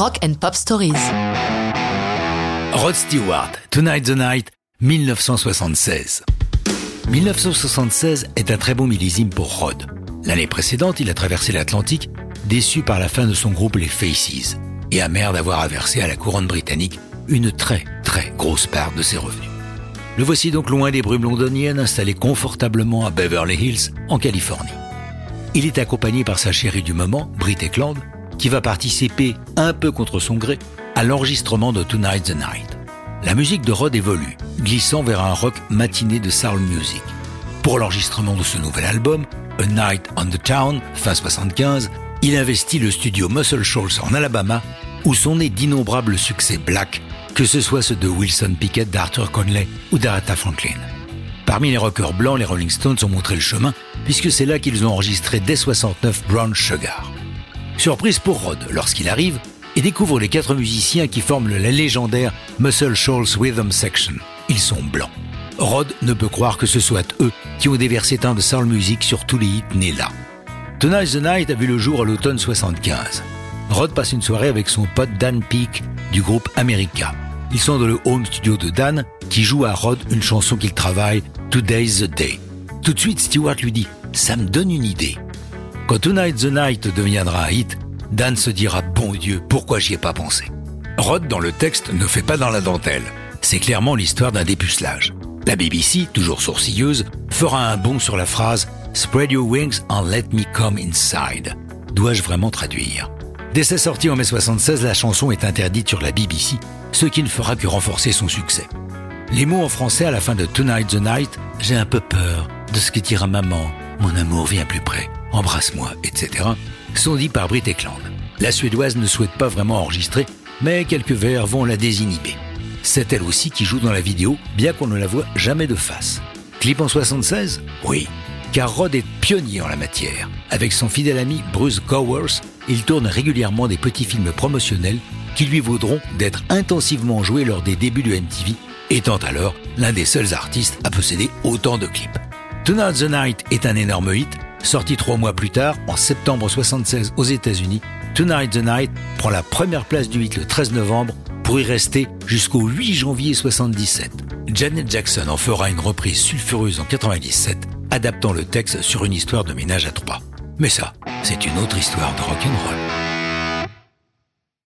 Rock and Pop Stories. Rod Stewart, Tonight the Night, 1976. 1976 est un très bon millésime pour Rod. L'année précédente, il a traversé l'Atlantique, déçu par la fin de son groupe Les Faces, et amer d'avoir versé à la couronne britannique une très très grosse part de ses revenus. Le voici donc loin des brumes londoniennes, installé confortablement à Beverly Hills, en Californie. Il est accompagné par sa chérie du moment, Britt Eklund, qui va participer, un peu contre son gré, à l'enregistrement de Tonight the Night. La musique de Rod évolue, glissant vers un rock matiné de soul music. Pour l'enregistrement de ce nouvel album, A Night on the Town, fin 75, il investit le studio Muscle Shoals en Alabama, où sont nés d'innombrables succès black, que ce soit ceux de Wilson Pickett, d'Arthur Conley ou d'Aretha Franklin. Parmi les rockers blancs, les Rolling Stones ont montré le chemin, puisque c'est là qu'ils ont enregistré dès 69 Brown Sugar. Surprise pour Rod lorsqu'il arrive et découvre les quatre musiciens qui forment la légendaire Muscle Shoals Rhythm Section. Ils sont blancs. Rod ne peut croire que ce soit eux qui ont déversé tant de soul music sur tous les hits nés là. Tonight the Night a vu le jour à l'automne 75. Rod passe une soirée avec son pote Dan Peake du groupe America. Ils sont dans le home studio de Dan qui joue à Rod une chanson qu'il travaille, Today's the Day. Tout de suite, Stewart lui dit Ça me donne une idée. Quand Tonight the Night deviendra un hit, Dan se dira Bon Dieu, pourquoi j'y ai pas pensé? Rod, dans le texte, ne fait pas dans la dentelle. C'est clairement l'histoire d'un dépucelage. La BBC, toujours sourcilleuse, fera un bond sur la phrase Spread your wings and let me come inside. Dois-je vraiment traduire? Dès sa sortie en mai 76, la chanson est interdite sur la BBC, ce qui ne fera que renforcer son succès. Les mots en français à la fin de Tonight the Night, j'ai un peu peur de ce que dira maman, mon amour vient plus près, embrasse-moi, etc., sont dits par Brit Eklund. La Suédoise ne souhaite pas vraiment enregistrer, mais quelques vers vont la désinhiber. C'est elle aussi qui joue dans la vidéo, bien qu'on ne la voit jamais de face. Clip en 76 Oui, car Rod est pionnier en la matière. Avec son fidèle ami Bruce Gowers, il tourne régulièrement des petits films promotionnels qui lui vaudront d'être intensivement joués lors des débuts de MTV, étant alors l'un des seuls artistes à posséder autant de clips. Tonight the Night est un énorme hit, sorti trois mois plus tard, en septembre 76 aux États-Unis. Tonight the Night prend la première place du hit le 13 novembre pour y rester jusqu'au 8 janvier 77. Janet Jackson en fera une reprise sulfureuse en 97, adaptant le texte sur une histoire de ménage à trois. Mais ça, c'est une autre histoire de rock'n'roll.